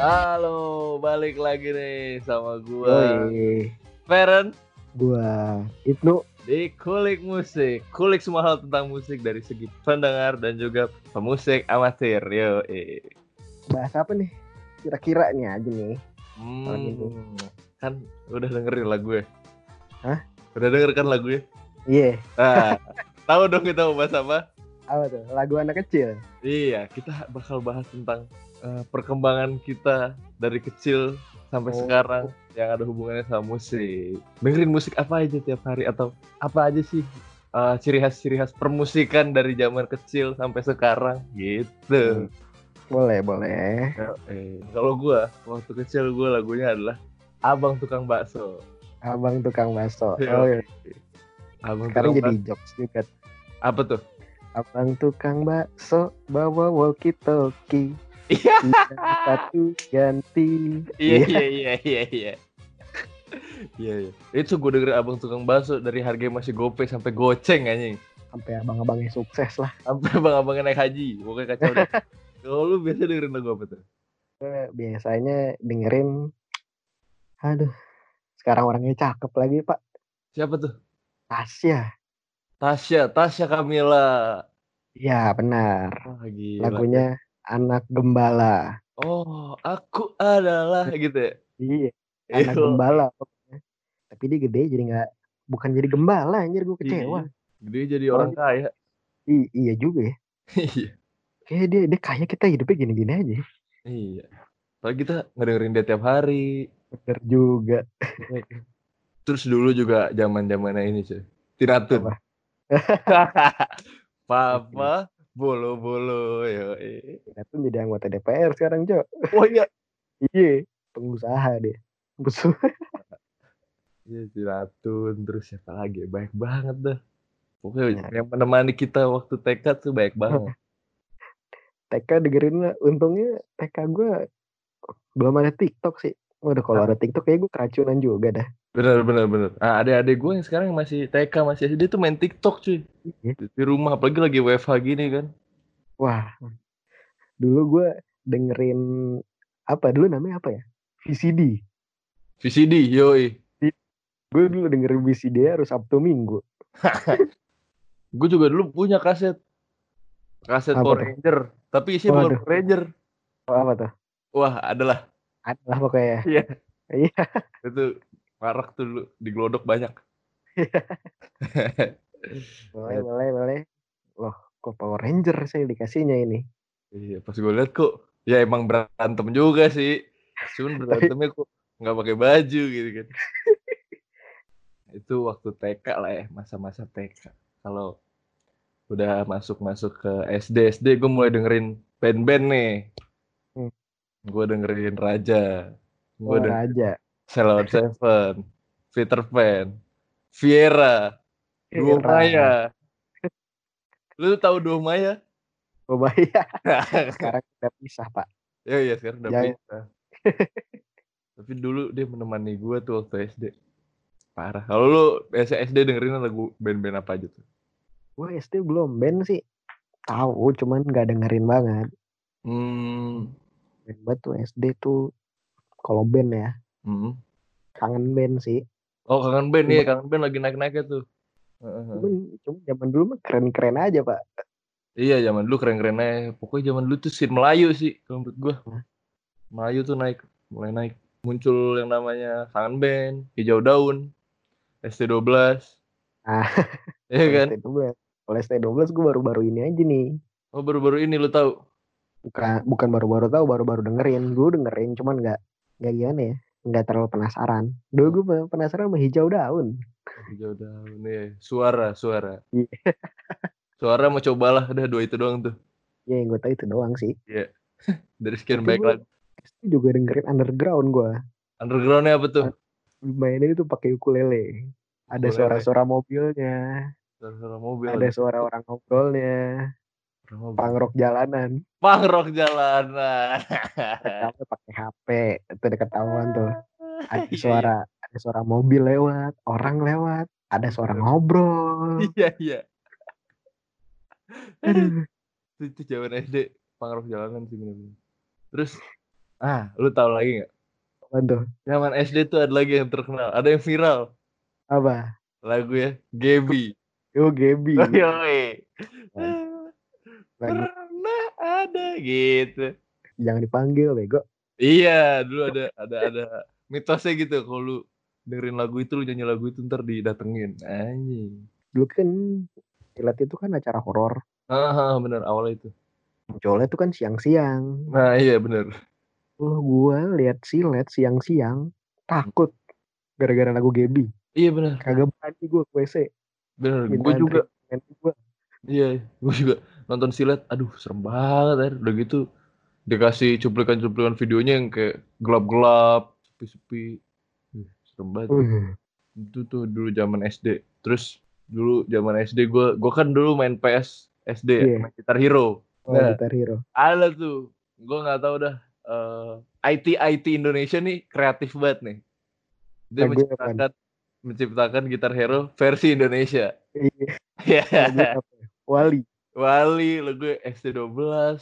Halo, balik lagi nih sama gua Feren gua Ibnu. di Kulik Musik. Kulik semua hal tentang musik dari segi pendengar dan juga pemusik amatir. Yo, eh. Bahas apa nih? Kira-kira nih aja nih. Hmm, kan udah dengerin lagu ya? Hah? Udah denger kan lagu ya? Iya, Nah, tahu dong kita mau bahas apa? apa tuh? Lagu anak kecil. Iya, kita bakal bahas tentang eh, perkembangan kita dari kecil sampai Oh. sekarang yang ada hubungannya sama musik. Dengerin musik apa aja tiap hari atau apa aja sih eh, ciri khas ciri khas permusikan dari zaman kecil sampai sekarang gitu. Boleh, boleh. Eh, kalau gua waktu kecil gua lagunya adalah Abang Tukang Bakso. Abang tukang bakso. Oh, iya. Abang Sekarang Tukang jadi Bakso. jokes juga. apa tuh? Abang tukang bakso bawa walkie talkie. Iya. Satu ganti. Iya iya iya iya iya. Iya iya. Itu gue denger abang tukang bakso dari harga masih gope sampai goceng anjing. Sampai abang-abangnya sukses lah. Sampai abang-abangnya naik haji. Pokoknya kacau deh. Kalau lu biasa dengerin lagu apa tuh? Biasanya dengerin. Aduh, sekarang orangnya cakep lagi Pak. Siapa tuh? Tasya. Tasya, Tasya Kamila. Ya benar. Gila. Lagunya anak gembala. Oh, aku adalah gitu ya. Iya, anak Iya. gembala. Tapi dia gede jadi nggak bukan jadi gembala anjir gue kecewa. Iya. Dia jadi orang kaya. I- iya juga ya. Iya. Kayak dia dia kaya kita hidupnya gini-gini aja. Iya. Soalnya kita ngedengerin dia tiap hari. Bener juga. Terus dulu juga zaman-zamannya ini sih. Tinatun. Apa? Papa bolo-bolo yo. Kita tuh jadi anggota DPR sekarang, Jo. Oh iya. Iya, pengusaha dia. Musuh. Iya Tinatun terus siapa lagi? Baik banget dah. Pokoknya Ya. yang menemani kita waktu TK tuh baik banget. TK dengerin lah. Untungnya TK gue belum ada TikTok sih. Udah kalau ada TikTok kayak gue keracunan juga dah. Bener bener bener. Ah, adik-adik gue yang sekarang masih TK masih SD tuh main TikTok cuy. Iya. Di rumah apalagi lagi WFH gini kan. Wah, dulu gue dengerin apa dulu namanya apa ya? VCD. VCD yoi. Gue dulu dengerin VCD harus Sabtu Minggu. Gue juga dulu punya kaset. Kaset Apa Power tuh? Ranger. Tapi isinya bukan. Power Ranger. Oh, apa tuh? Wah, adalah. Adalah pokoknya. Iya. Iya. Itu marak tuh dulu. Di Glodok banyak. Boleh, boleh, boleh. Loh, kok Power Ranger saya dikasihnya ini? Iya, pas gue liat kok. Ya emang berantem juga sih. Cuman berantemnya kok nggak pakai baju gitu kan. Itu waktu TK lah ya, masa-masa TK. Kalau udah masuk-masuk ke SD, SD gue mulai dengerin band-band nih. Hmm. Gue dengerin Raja. Gue Oh, dengerin Raja. Sailor Seven, Peter Pan, Viera, Duo. Maya. Lu tahu Duo Maya? Oh, bahaya. Sekarang udah pisah, Pak. Ya iya sekarang udah bisa. Tapi dulu dia menemani gue tuh waktu SD. Parah. Kalau lu SD dengerin lagu band-band apa aja tuh? Gue SD belum band sih. Tahu, cuman nggak dengerin banget. Hmm. Band tuh SD tuh kalau band ya, hmm. kangen band sih. Oh kangen band nih, kangen band lagi naik-naiknya tuh. Cuman, cuman zaman dulu mah keren-keren aja, Pak. Iya zaman dulu keren-keren aja. Pokoknya zaman dulu tuh scene Melayu sih kalau menurut gua. Hah? Melayu tuh naik, mulai naik. Muncul yang namanya kangen band, hijau daun, ST12. Ah. Iya kan? ST12. Kalau ST12 gue baru-baru ini aja nih. Oh baru-baru ini lu tahu. Bukan bukan baru-baru tahu, baru-baru dengerin. Gue dengerin cuman nggak nggak gimana ya, nggak terlalu penasaran. Dulu gue penasaran sama hijau daun. Hijau daun nih, suara, suara. Iya. Suara mau cobalah, udah dua itu doang tuh. Ya yang gue tahu itu doang sih. Dari sekian banyak lagu. Juga dengerin underground gue. Undergroundnya apa tuh? Mainnya itu pakai ukulele. Ada suara-suara mobilnya, Suara-suara mobil. ada suara orang ngobrolnya, pangrok jalanan. Pangrok jalanan. Rekamnya pakai HP, itu udah ketahuan tuh. Ada Iya, suara, ada suara mobil lewat, orang lewat, ada suara ngobrol. Iya, iya. Itu, zaman SD, pangrok jalanan sih bener-bener. Terus Ah, lu tahu lagi nggak? Apaan tuh? Zaman SD tuh ada lagi yang terkenal, ada yang viral. Apa? Lagu ya, Gaby. Oh, Gaby. Yoi. Pernah ada gitu. jangan dipanggil bego. Iya, dulu ada ada ada mitosnya gitu kalau lu dengerin lagu itu lu nyanyi lagu itu ntar didatengin. Anjing. Dulu kan silat itu kan acara horor. Ah, bener awalnya itu. Munculnya tuh kan siang-siang. Nah, iya bener. Oh, gua lihat silet siang-siang takut gara-gara lagu Gaby. Iya bener. Kagak berani gua ke WC. Bener. Minta Gue juga. gua. Iya, gue juga nonton silat. Aduh, serem banget. Air. Udah gitu dikasih cuplikan-cuplikan videonya yang kayak gelap-gelap, sepi-sepi. Ih, Serem banget. Uh, Itu tuh dulu zaman SD. Terus dulu zaman SD gue, gue kan dulu main PS SD, ya, Iya. main Guitar Hero. oh, Nah. Guitar Hero. Ada tuh, gue nggak tahu dah. eh, IT IT Indonesia nih kreatif banget nih. Dia Lagu menciptakan menciptakan Gitar Hero versi Indonesia. Iya, Ya, ya? Wali. Wali lagu ST12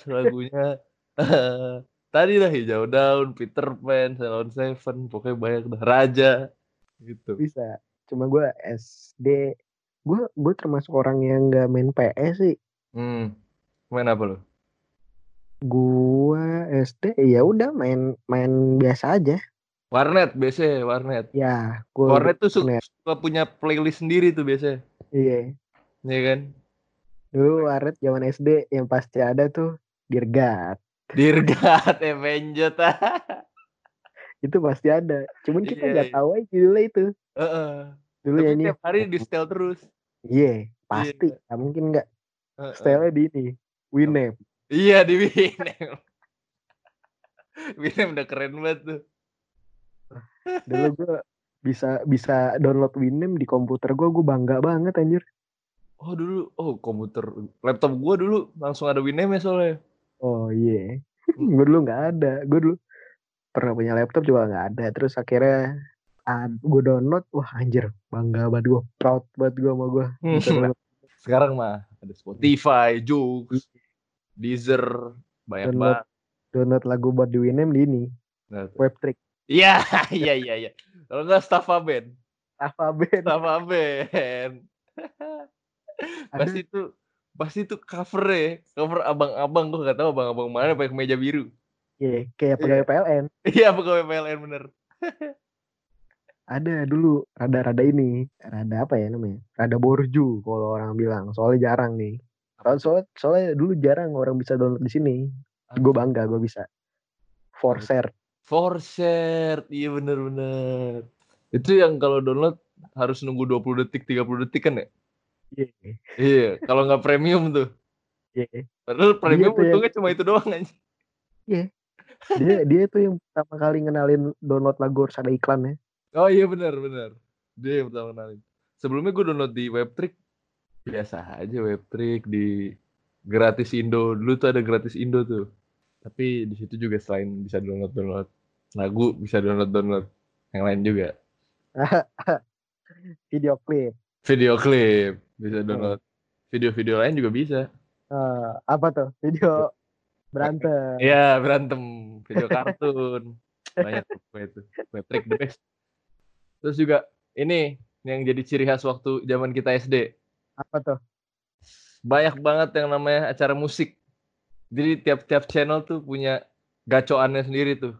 lagunya tadi lah hijau daun, Peter Pan, Salon Seven, pokoknya banyak dah. Raja gitu. Bisa. Cuma gua SD gua gua termasuk orang yang nggak main PS sih. Hmm. Main apa lo? Gua SD ya udah main main biasa aja. Warnet biasanya, warnet. Ya, gua Warnet tuh su- warnet. suka punya playlist sendiri tuh biasanya. Iya. Iya kan? Dulu warnet zaman SD yang pasti ada tuh Dirgat. Dirgat Avenged. Itu pasti ada. Cuman kita Iya, nggak iya. tahu aja judulnya itu. Heeh. Dulu Tapi nyanyi. tiap hari di setel terus. Iya, pasti. Nggak mungkin nggak. Heeh. Style di ini. Winamp. Iya di Winem. Winem udah keren banget tuh. Dulu gua bisa bisa download Winamp di komputer gua, gua bangga banget anjir. Oh dulu, oh komputer, laptop gua dulu langsung ada Winem ya soalnya. Oh iya. gue dulu nggak ada. Gue dulu pernah punya laptop juga nggak ada. Terus akhirnya gue download, wah anjir bangga banget gue, proud banget gue sama gue. Download. Sekarang mah ada Spotify, Joox, Deezer, banyak Download. banget. download lagu buat di Winamp di ini, Nah. Webtrick, Iya, iya, iya, iya. Kalau nggak Staffa Band, Alphabet. Staffa Band. Pasti itu, pasti itu cover ya, cover abang-abang gua nggak tahu abang-abang mana pakai meja biru. Iya, kayak pegawai PLN. Iya, pegawai PLN bener. Ada dulu rada-rada ini, rada apa ya namanya? Rada borju kalau orang bilang. Soalnya jarang nih. Soalnya, soalnya, dulu jarang orang bisa download di sini. Gue bangga gue bisa. Forcer. Forshare, iya bener-bener. Itu yang kalau download harus nunggu 20 detik, 30 detik kan ya? Iya. Iya, kalau nggak premium tuh. Iya. Padahal premium yang- untungnya cuma itu doang aja. Dia dia tuh yang pertama kali ngenalin download lagu harus ada iklannya. Oh iya benar benar. Dia yang pertama kenalin. Sebelumnya gue download di Webtrick biasa aja Webtrick di gratis Indo. Dulu tuh ada gratis Indo tuh. Tapi di situ juga selain bisa download download lagu, bisa download download yang lain juga. Video klip. Video klip bisa download. Video-video lain juga bisa. Eh, apa tuh? Video berantem. Iya berantem, video kartun banyak tuh itu. Webtrick the best. Terus juga ini yang jadi ciri khas waktu zaman kita SD. Apa tuh? banyak banget yang namanya acara musik. Jadi tiap-tiap channel tuh punya gacoannya sendiri tuh.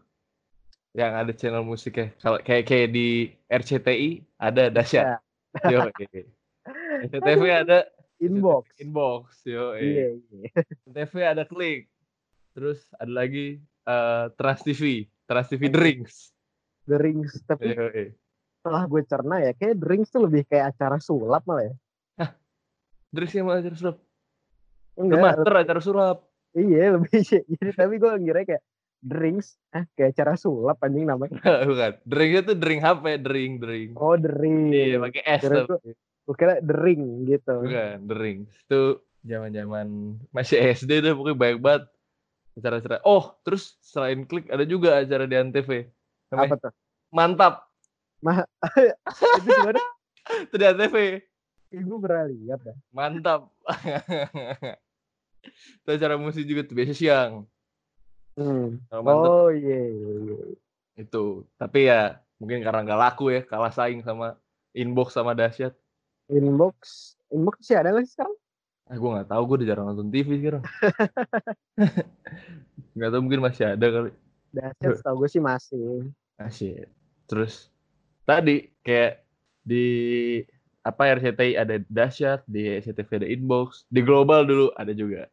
Yang ada channel musik ya. Kalau kayak kayak di RCTI ada dahsyat. Yo. RCTV ada Inbox. inbox. Yo. Iya, iya. TV ada klik. Terus ada lagi eh, Trans TV, Trans TV Drinks. The Rings. Tapi Yo. setelah gue cerna ya, kayak The Rings tuh lebih kayak acara sulap malah ya. Drinks yang mana acara sulap? The Enggak, Master acara sulap. iya lebih jadi tapi gue ngira kayak drinks ah kayak acara sulap anjing namanya Bukan. Drinknya tuh drink HP, drink, drink. oh ring Iya, pakai S tapi. Gue kira the ring gitu Bukan, The Rings. Itu zaman-zaman masih SD deh pokoknya banyak banget acara-acara. Oh, terus selain klik ada juga acara di Antv. apa tuh Mantap. itu gimana Itu di Antv. Gue pernah lihat dah Mantap. itu acara musik juga tuh biasa siang. Hmm. Kalau Oh iya iya iya. itu. Tapi ya mungkin karena nggak laku ya, kalah saing sama inbox sama dahsyat. Inbox inbox sih ada nggak sih sekarang? Ah, gue nggak tahu, gue udah jarang nonton TV sekarang. nggak tahu mungkin masih ada kali. Dahsyat setahu gue sih masih. Asyik. Terus tadi kayak di apa RCTI ada dahsyat, di SCTV ada inbox, di global dulu ada juga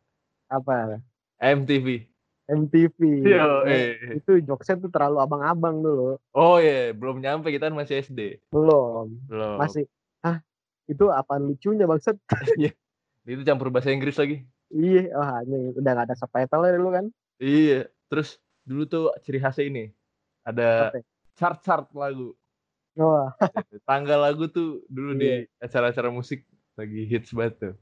Apa? MTV. MTV. Yo, eh. Itu jokesnya tuh terlalu abang-abang dulu. Oh iya, belum nyampe kita masih SD. Belum. Belum. Masih. Hah? Itu apaan lucunya bangsat? Itu campur bahasa Inggris lagi. iya, wah ini udah gak ada subtitle dulu kan? Iya. Terus dulu tuh ciri khasnya ini ada Apa? ya? chart-chart lagu. Wah, Tanggal lagu tuh dulu di Iya. acara-acara musik lagi hits banget tuh.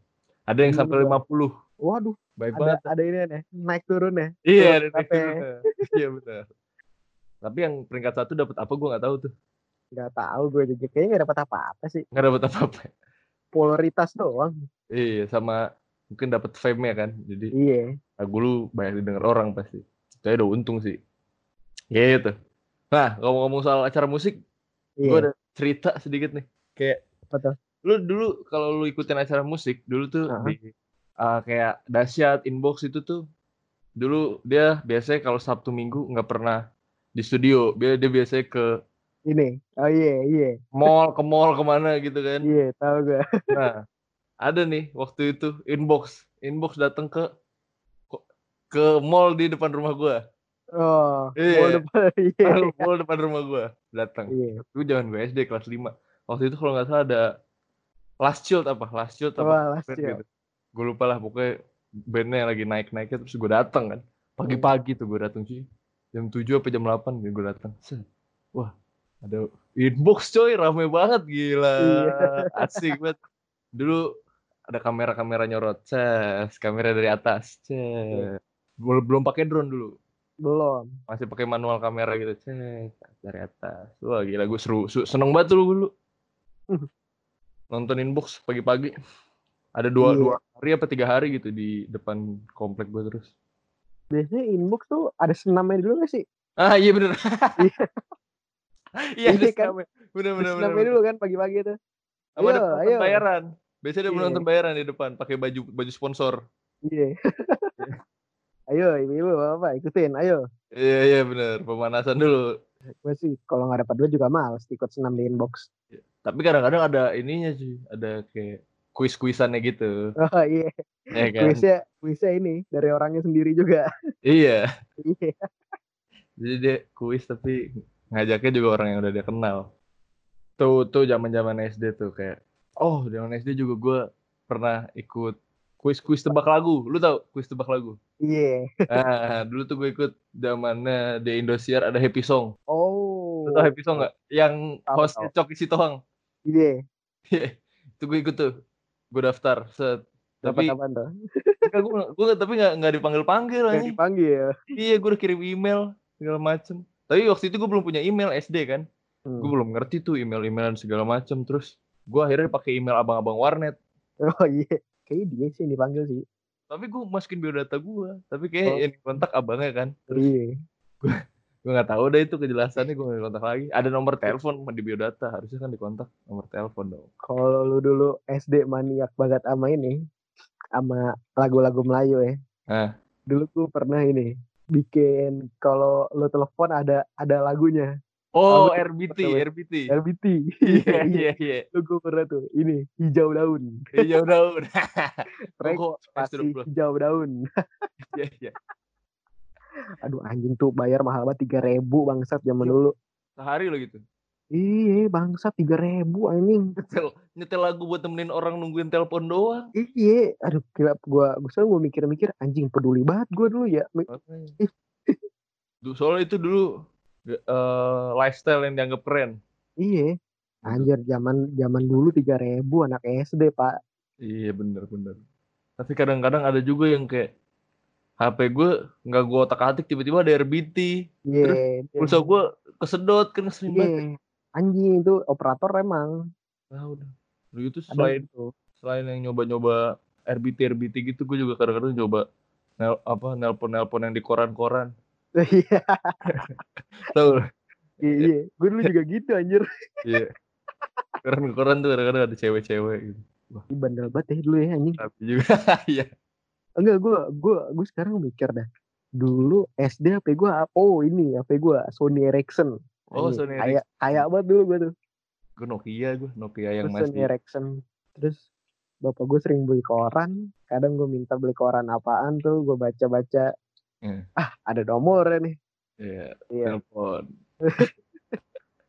Ada yang sampai Iya. 50. waduh, Baik ada banget. ada ini nih, naik turun ya. Iya, Turun ada naik sampai- turunnya. Iya benar. Tapi yang peringkat satu dapat apa gue nggak tahu tuh. Nggak tahu gue juga kayaknya nggak dapat apa-apa sih. Nggak dapat apa-apa. Popularitas doang. Iya, sama mungkin dapat fame ya kan. Jadi Iya. lagu lu banyak didengar orang pasti. Saya udah untung sih. Gitu. Nah, ngomong-ngomong soal acara musik, Iya. gue ada cerita sedikit nih. Kayak Apa tuh? lu dulu kalau lu ikutin acara musik dulu tuh Aha. di uh, kayak dahsyat inbox itu tuh dulu dia biasanya kalau Sabtu Minggu nggak pernah di studio dia dia biasanya ke Ini. Oh iya, iya. mall ke mall ke mana gitu kan Iya, tahu gue. nah ada nih waktu itu inbox inbox datang ke ke mall di depan rumah gua Oh, Iya. mau depan. Iya. mall, mall depan rumah gua datang Iya. itu jangan gue SD kelas 5 waktu itu kalau nggak salah ada Last Child apa Last Child apa Wah, Last gitu. gue lupa lah pokoknya bandnya yang lagi naik naiknya terus gue datang kan pagi-pagi tuh gue datang sih jam 7 apa jam 8 gue datang wah ada inbox coy rame banget gila Iya. asik banget dulu ada kamera-kamera nyorot ces kamera dari atas Iya. ces belum belum pakai drone dulu Belum. masih pakai manual kamera gitu cek dari atas wah gila gue seru, seneng banget dulu dulu nonton inbox pagi-pagi ada dua Iya. dua hari apa tiga hari gitu di depan komplek gue terus Biasanya inbox tuh ada senamnya dulu gak sih? ah iya bener Iya. iya ada Iya kan? bener bener bener, dulu kan pagi-pagi tuh. sama ada Ayo, ayo. bayaran biasanya ada Iya. penonton bayaran di depan pakai baju baju sponsor Iya. ayo, ibu-ibu, bapak ikutin, ayo. iya iya bener pemanasan dulu Gue sih kalau nggak dapat duit juga males ikut senam di inbox. tapi kadang-kadang ada ininya sih ada kayak kuis-kuisannya gitu Oh iya, ya kan kuisnya, kuisnya ini dari orangnya sendiri juga. iya Iya. Jadi dia kuis tapi ngajaknya juga orang yang udah dia kenal. Tuh tuh zaman-zaman SD tuh kayak oh, zaman SD juga gue pernah ikut kuis-kuis tebak lagu. Lu tau kuis tebak lagu? Iya. Nah, dulu tuh gue ikut zamannya di Indosiar ada Happy Song. Oh. Lu tau Happy Song gak? Yang hostnya Coki Sitohang. Iya. itu gue ikut tuh. Gue daftar. Set. Tapi gue, gue tapi nggak nggak dipanggil-panggil Yang anjing. dipanggil. Iya, gue udah kirim email segala macem. Tapi waktu itu gue belum punya email SD kan. Hmm. gue belum ngerti tuh email-emailan segala macem terus gue akhirnya pakai email abang-abang warnet Oh iya. Kayaknya dia sih yang dipanggil sih. tapi gue masukin biodata gue tapi kayak Oh. yang kontak abangnya kan Iya. gue nggak tahu deh itu kejelasannya gue nggak kontak lagi ada nomor telepon di biodata harusnya kan dikontak nomor telepon dong Kalau lu dulu SD maniak banget sama ini, sama lagu-lagu Melayu ya. Nah. Dulu gue pernah ini bikin kalau lu telepon ada ada lagunya oh tuh, RBT betul. RBT LBT. iya iya iya Lu gue pernah tuh ini hijau daun. iya udah udah Track kok Pasti S20 hijau daun. iya iya Aduh anjing tuh bayar mahal banget tiga ribu bangsat zaman Iya. dulu. sehari lo gitu Iya bangsat tiga ribu anjing. nyetel nyetel lagu buat temenin orang nungguin telepon doang Iya, aduh gila gua gua selalu gua mikir-mikir anjing peduli banget gua dulu ya. Duh, soalnya itu dulu eh, lifestyle yang dianggap keren. Iya. Anjir zaman zaman dulu tiga ribu anak SD pak. Iya bener bener. Tapi kadang-kadang ada juga yang kayak HP gue nggak gue otak atik tiba-tiba ada RBT. Iya. Pulsa gue kesedot kan sering banget. Anjing itu operator emang. Nah, udah. Gitu Ada selain gitu. selain yang nyoba-nyoba RBT RBT gitu gue juga kadang-kadang coba nel, apa nelpon-nelpon yang di koran-koran. Iya, Tahu? iya, iya. Gue dulu juga gitu anjir. Iya. Koran-koran tuh kadang-kadang ada cewek-cewek gitu. Ih, bandel banget ya dulu ya anjing. Tapi juga iya. Enggak, gue gue gue sekarang mikir dah. Dulu SD HP gue apa? Oh ini HP gue Sony Ericsson. Oh, Anjing, Sony Kayak kayak banget dulu gue tuh. Gue Nokia gue, Nokia yang Terus Sony masih Ericsson. Terus bapak gue sering beli koran. Kadang gue minta beli koran apaan tuh. Gue baca-baca. Hmm. Ah ada nomornya nih. Iya, Iya. telepon.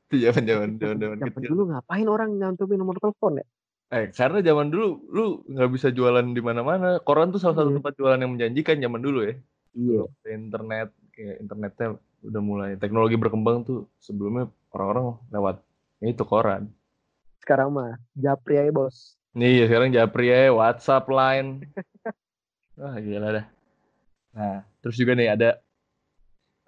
Itu zaman-zaman zaman-zaman Zaman kecil. dulu ngapain orang nyantumin nomor telepon ya? Eh, karena zaman dulu lu nggak bisa jualan di mana-mana. Koran tuh salah satu Iya. tempat jualan yang menjanjikan zaman dulu ya. Iya. Ada internet, kayak internetnya udah mulai teknologi berkembang tuh sebelumnya orang-orang lewat ya itu koran. Sekarang mah japri aja bos. Nih ya sekarang Japri ya, WhatsApp, Line. Wah gila dah. Nah, terus juga nih ada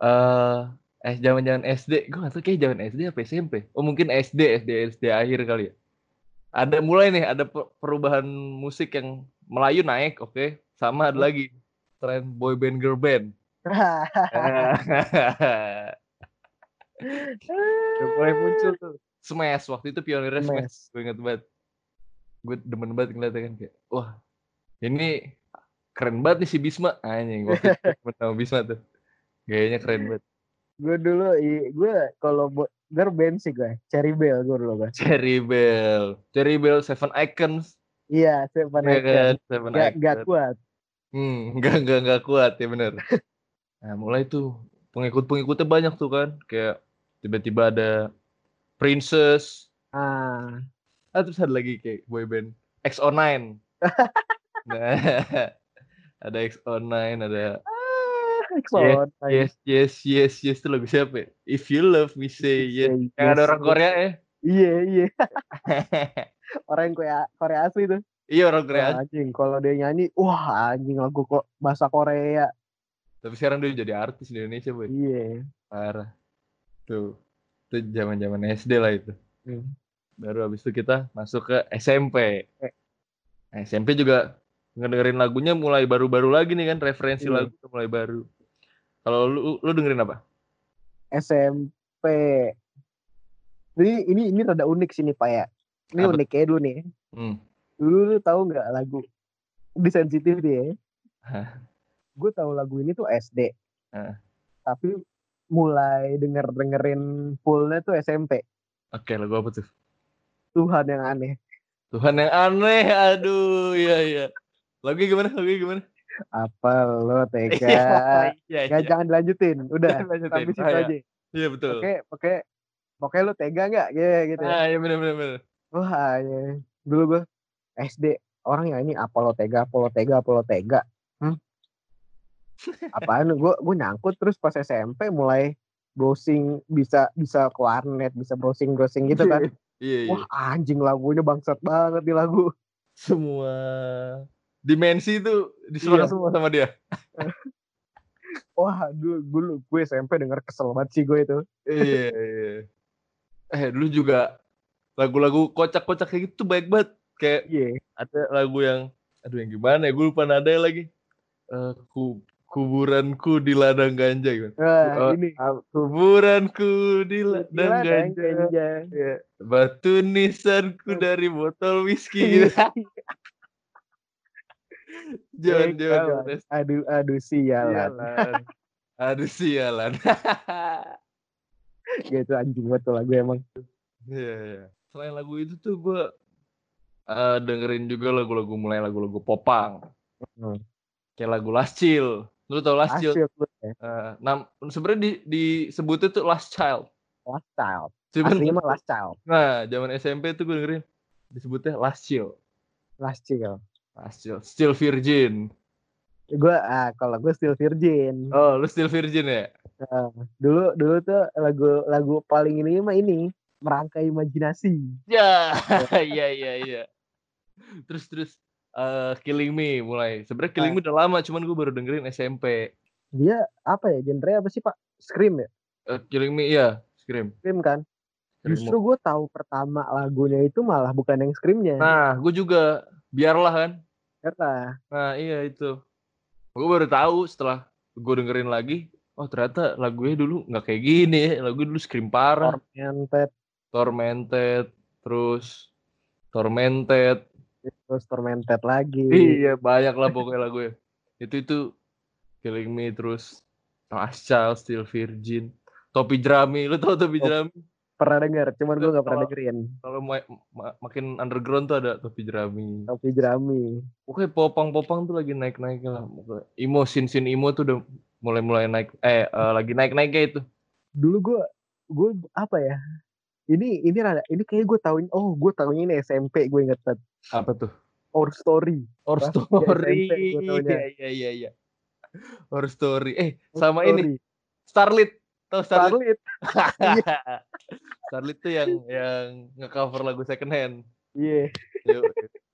eh eh zaman-zaman SD, gue gak tau kayak zaman SD apa SMP. Oh mungkin SD, SD, SD akhir kali ya. Ada mulai nih, ada pe- perubahan musik yang Melayu naik, oke. Sama ada lagi tren boy band girl band. Udah mulai muncul tuh. Smash waktu itu pionirnya Smash. Smash. Gue inget banget. Gue demen banget ngeliatnya kan kayak, wah ini keren banget nih si Bisma. Anjing, waktu itu sama Bisma tuh. Gayanya keren banget. gue dulu gue kalau buat girl band sih gue Cherry Bell gue dulu gue Cherry Bell. Cherry Bell, Seven Icons. iya Seven Ya Icons kan? Seven gak, Icons. gak kuat Hmm, enggak, enggak, enggak kuat ya bener. Nah, mulai tuh pengikut-pengikutnya banyak tuh kan. Kayak tiba-tiba ada Princess. ah Ah, terus ada lagi kayak boyband XO9. nah, ada XO9, ada Exxon Yes, yes, yes, yes. Itu lagu siapa ya? If you love me, say yes. Yang ada orang Korea ya? iya iya orang Korea Korea asli tuh iya, orang Korea. Wah, anjing kalau dia nyanyi wah anjing lagu kok bahasa Korea Tapi sekarang dia jadi artis di Indonesia, boy. iya Parah. Tuh. Itu zaman-zaman SD lah itu. Hmm. Baru habis itu kita masuk ke SMP. Eh. Nah, SMP juga ngedengerin lagunya mulai baru-baru lagi nih kan, referensi Iya. lagu mulai baru. Kalau lu lu dengerin apa? SMP ini ini ini rada unik sih nih pak ya ini Apa? unik kayak dulu nih Hmm. dulu lu tahu nggak lagu di sensitif dia Hah. Gue tahu lagu ini tuh SD Hah. tapi mulai denger dengerin fullnya tuh SMP Oke, lagu apa tuh? Tuhan yang aneh Tuhan yang aneh, aduh, iya iya. Lagunya gimana? Lagunya gimana? apa lo tega iya, Gak jangan dilanjutin udah Lanjutin. sampai situ Ah, iya. aja Iya betul. oke oke oke lo tega nggak ya gitu ya. Ah, iya benar benar benar. wah ya. dulu gue SD orang yang ini apa lo tega apa lo tega apa lo tega hmm? Apaan gue gue nyangkut terus pas SMP mulai browsing bisa bisa ke warnet bisa browsing browsing gitu kan Iya, iya. wah anjing lagunya bangsat banget di lagu Semua dimensi itu diserang Iya. semua sama dia. wah dulu dulu gue SMP denger kesel banget sih gue itu iya, iya. Eh, dulu juga lagu-lagu kocak-kocak kayak gitu baik banget. Kayak iya ada lagu yang aduh yang gimana ya? Gue lupa nada lagi. Eh, ku kuburanku di ladang ganja gitu. Wah, Oh, ini ah, Kuburanku di ladang Gila, Dang, ganja. ganja. Iya. Batu nisanku dari botol whisky gitu. Jangan, Eh, jangan, jangan. aduh aduh sialan Sialan. Aduh sialan. gitu anjing banget tuh lagu emang Iya, iya. Selain lagu itu tuh gue eh, dengerin juga lagu-lagu mulai lagu-lagu popang. Hmm. Kayak lagu Last Chill. Lu tau Last? Asyik lu ya Eh, nam sebenarnya di disebutnya tuh Last Child. last child Cuman aslinya mah last child nah, zaman SMP tuh gue dengerin disebutnya Last Chill. last child Last Chill. Still Virgin. gue ah kalau gue still virgin Oh, lu Still Virgin ya? Nah, dulu dulu tuh lagu lagu paling ini mah ini merangkai imajinasi Ya, iya iya iya. Terus terus eh Killing Me mulai. Sebenarnya Killing Me udah lama, cuman gue baru dengerin SMP. dia apa ya genre apa sih pak scream ya Eh, Killing Me iya, Scream. scream kan Scream. justru gue tahu pertama lagunya itu malah bukan yang screamnya Nah, gue juga biarlah kan. karena Nah, iya itu. Gue baru tahu setelah gue dengerin lagi oh ternyata lagunya dulu nggak kayak gini ya. Lagu dulu scream parah. Tormented, Tormented, terus Tormented. Terus Tormented lagi. Iya, banyak lah pokoknya lagunya. Itu itu Killing Me terus Last Child, Still Virgin, Topi Jerami. Lu tau Topi Oh. Jerami? Pernah denger, cuman gue gak pernah dengerin. Kalau ma- ma- makin underground tuh ada Topi Jerami. Topi jerami. Pokoknya popang-popang tuh lagi naik-naiknya lah. Pokoknya Imo, sin-sin imo tuh udah mulai-mulai naik. Eh, eh, lagi naik-naiknya itu. Dulu gue, gue apa ya? Ini ini rada, ini kayak gue tahu oh gue tahunya ini SMP gue inget banget. Apa tuh? Our Story. Or Story. Iya, iya, iya, iya. Or Story. Eh, sama Our ini. Story. Starlit. Tau Starlit? Starlit. Starlit tuh yang yang nge-cover lagu second hand. Iya. Yuk,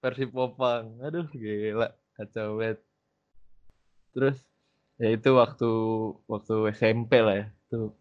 versi popang. Aduh, gila. Kacau banget. Terus ya itu waktu waktu SMP lah ya. Itu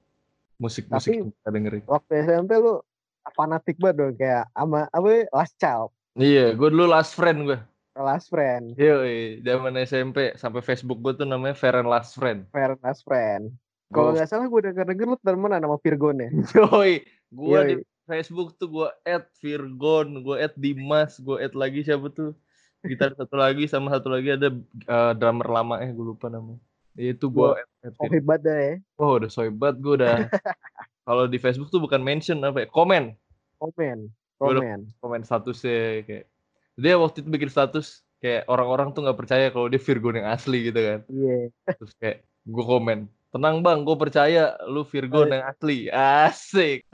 musik-musik kita dengerin. Waktu SMP lu fanatik banget dong kayak ama apa ya, Last Child, Iya, gue dulu last friend gue. Last Friend, Yoi, zaman SMP sampai Facebook gue tuh namanya Fair and Last Friend. Fair Last Friend. Kalau nggak salah gue denger denger lu temenan sama Virgon ya. Yoi, gue di Facebook tuh gue add Virgon, gue add Dimas, gue add lagi siapa tuh? Gitar satu lagi sama satu lagi ada eh, drummer lama eh gue lupa namanya. Itu gue add Oh hebat dah ya. Oh udah sobat gue udah. Kalau di Facebook tuh bukan mention apa ya, komen, Komen, Udah- komen. komen statusnya kayak. Dia waktu itu bikin status kayak orang-orang tuh nggak percaya kalau dia Virgon yang asli gitu kan. Iya. Terus kayak gue komen, tenang bang, gue percaya lu Virgon yang asli, asik.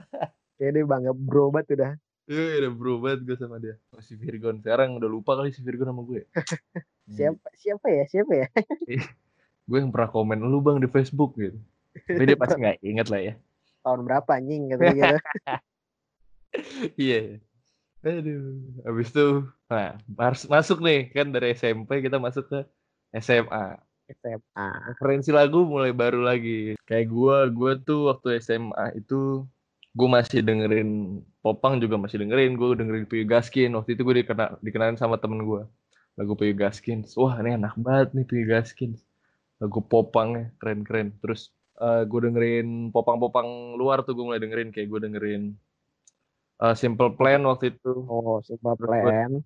Kayak dia bangga bro banget udah. Iya udah bro banget gue sama dia. Oh, si Virgon sekarang udah lupa kali si Virgon sama gue. Siapa siapa ya? Siapa ya? Gue yang pernah komen lu bang di Facebook gitu. Tapi dia pasti nggak inget lah ya. Tahun berapa anjing gitu gitu. Iya. Aduh. Habis itu, nah harus masuk nih kan dari SMP kita masuk ke SMA. SMA. Referensi lagu mulai baru lagi. Kayak gua, gua tuh waktu SMA itu gue masih dengerin Popang juga masih dengerin. Gue dengerin Piyu Gaskin. Waktu itu gue dikena, dikenalin sama temen gue. Lagu Piyu Gaskin. Wah ini enak banget nih Piyu Gaskin. Lagu Popangnya keren-keren. Terus eh gue dengerin Popang-Popang luar tuh gue mulai dengerin. Kayak gue dengerin eh, Simple Plan waktu itu. Oh, Simple Plan.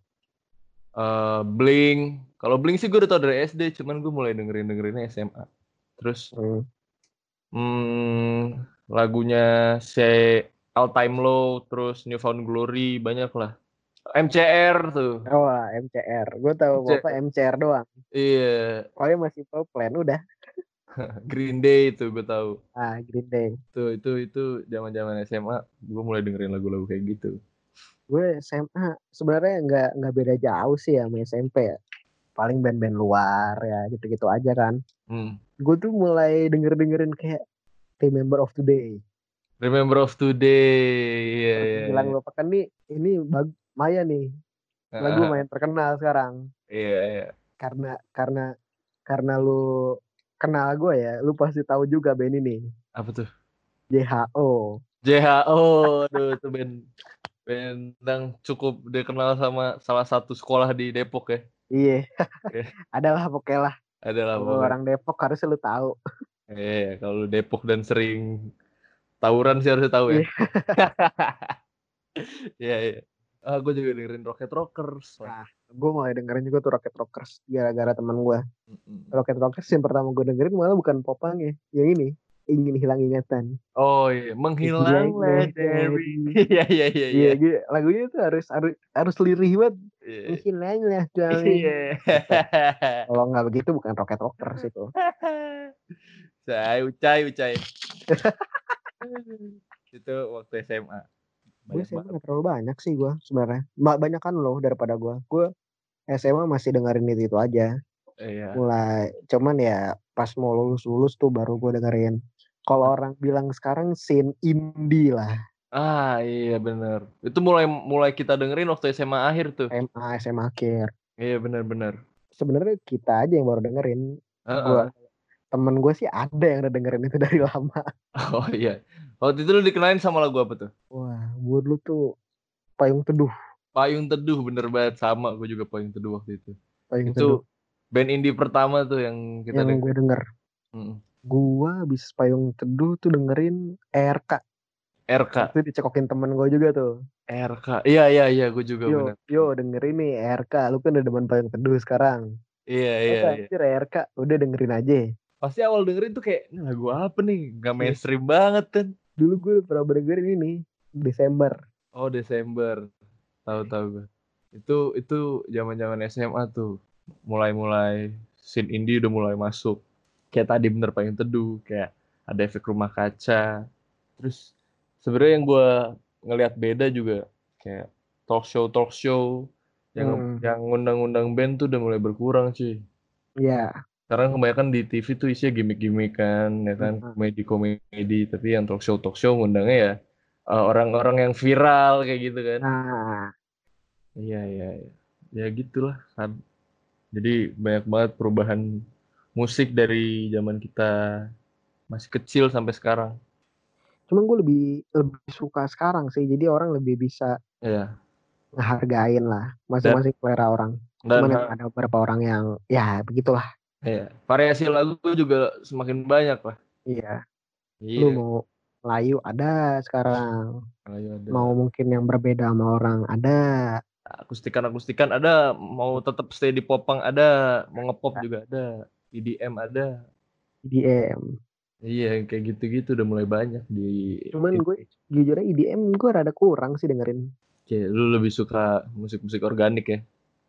eh Blink. Kalau Blink sih gue udah tau dari SD, cuman gue mulai dengerin dengerinnya SMA. Terus Hmm. hmm, lagunya Say All Time Low, terus New Found Glory, banyak lah. MCR tuh. Oh, MCR. Gue tahu MCR. apa MCR doang. Iya, Pokoknya masih Simple Plan udah. Green Day itu gue tahu. Ah, Green Day. Tuh itu itu zaman-zaman SMA gue mulai dengerin lagu-lagu kayak gitu. Gue SMA sebenarnya nggak nggak beda jauh sih ya sama SMP ya. Paling band-band luar ya gitu-gitu aja kan. Hmm. Gue tuh mulai denger-dengerin kayak Remember of Today. Remember of Today. Iya, iya. Bilang lo pekan nih ini bag Maya nih. Lagu Ah, main terkenal sekarang. Iya, iya. Karena karena karena lu kenal gue ya, lu pasti tahu juga band ini. Apa tuh? JHO. JHO, aduh itu band band yang cukup dikenal sama salah satu sekolah di Depok ya. Iya. Iya. Adalah pokoknya lah. Adalah Kalau orang Depok harusnya lu tahu. Iya, kalau lu Depok dan sering tawuran sih harusnya tahu ya. Iya, iya. Ah, gue juga dengerin Rocket Rockers. Nah, gue mulai dengerin juga tuh Rocket Rockers gara-gara teman gue. Rocket Rockers yang pertama gue dengerin malah bukan popangnya, yang ini ingin hilang ingatan. Oh iya, menghilanglah dari. Iya, iya, iya, Iya, iya. gitu. lagunya tuh harus harus harus lirih banget. Iya. Menghilanglah dari. Iya. Kalau nggak begitu bukan Rocket Rockers itu. Ucai, ucai, ucai. itu waktu SMA. Gue banget. nggak terlalu banyak sih gue sebenarnya. Ba- Banyak kan loh daripada gue. Gue SMA masih dengerin itu itu aja. Iya. Mulai, cuman ya pas mau lulus lulus tuh baru gue dengerin. Kalau orang bilang sekarang scene indie lah. Ah iya bener. Itu mulai mulai kita dengerin waktu SMA akhir tuh. SMA SMA akhir. Iya bener-bener. Sebenarnya kita aja yang baru dengerin. Heeh. Gua temen gue sih ada yang udah dengerin itu dari lama. Oh iya. Waktu itu lu dikenalin sama lagu apa tuh? Wah, gue dulu tuh payung teduh, Payung Teduh bener banget sama gue juga Payung Teduh waktu itu. payung Itu teduh band indie pertama tuh yang kita yang denger. gue denger. Mm. Gua habis payung teduh tuh dengerin ERK. RK. Itu dicekokin temen gue juga tuh. RK. Iya iya iya, gue juga Yo, benar. yo dengerin nih ERK. Lu kan udah demen payung teduh sekarang. Iya iya Iya, iya. ERK. Udah dengerin aja. Pasti awal dengerin tuh kayak "Ini lagu apa nih? Iya. Gak mainstream banget kan. Dulu gue pernah dengerin ini. Desember. Oh Desember. Tahu tahu gue. Itu itu zaman-zaman SMA tuh. Mulai-mulai scene indie udah mulai masuk. Kayak tadi bener payung teduh, kayak ada efek rumah kaca. Terus sebenarnya yang gue ngelihat beda juga kayak talk show talk show yang Hmm. yang ngundang-ngundang band tuh udah mulai berkurang sih. Iya. Sekarang kebanyakan di TV tuh isinya gimmick-gimmick kan, ya kan, Mhm. komedi-komedi. Tapi yang talk show talk show ngundangnya ya orang-orang yang viral kayak gitu kan. Nah, Iya iya iya. Ya gitulah kan. Jadi banyak banget perubahan musik dari zaman kita masih kecil sampai sekarang. cuman gue lebih lebih suka sekarang sih. Jadi orang lebih bisa Iya. ngehargain lah masing-masing selera orang. Dan Cuman ada beberapa orang yang ya begitulah. iya, variasi lagu juga semakin banyak lah. Iya. Lu Iya. mau Melayu ada sekarang. Ayo ada. Mau mungkin yang berbeda sama orang ada. Akustikan-akustikan ada, mau tetap stay di popang ada, mau ngepop juga ada, EDM ada. EDM. Iya, kayak gitu-gitu udah mulai banyak di Cuman gue jujur aja EDM gue rada kurang sih dengerin. Kayak lu lebih suka musik-musik organik ya.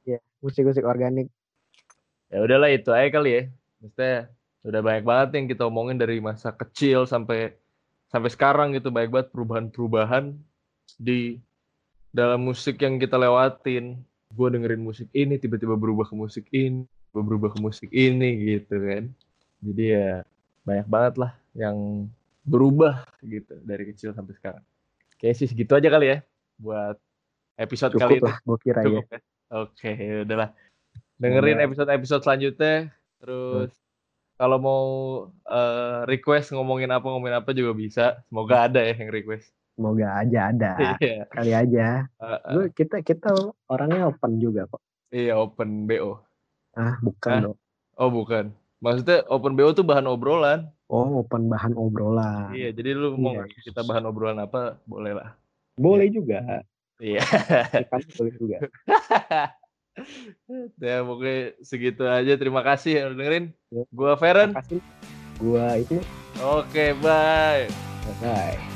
Ya, musik-musik organik. Ya udahlah itu aja kali ya. Maksudnya udah banyak banget yang kita omongin dari masa kecil sampai sampai sekarang gitu banyak banget perubahan-perubahan di dalam musik yang kita lewatin. Gue dengerin musik ini tiba-tiba berubah ke musik ini, tiba berubah ke musik ini gitu kan. Jadi ya banyak banget lah yang berubah gitu dari kecil sampai sekarang. Kayaknya sih segitu aja kali ya buat episode kali Cukup ini. lah gue kira ya. Cukup ya. Oke, ya udahlah. Dengerin episode-episode selanjutnya. Terus kalau mau eh, request ngomongin apa ngomongin apa juga bisa. Semoga ada ya yang request. Semoga aja ada. Iya. Kali aja. Eh, Gue kita kita orangnya open juga kok. iya open BO. Ah, bukan dong. Oh bukan. Maksudnya open BO tuh bahan obrolan. Oh, open bahan obrolan. Iya, jadi lu mau Iya. kita bahan obrolan apa boleh lah. Boleh juga. Iya. Kan boleh juga. ya pokoknya segitu aja. Terima kasih yang udah dengerin. Ya. Gua Feren. Gua itu. Oke, bye. Bye.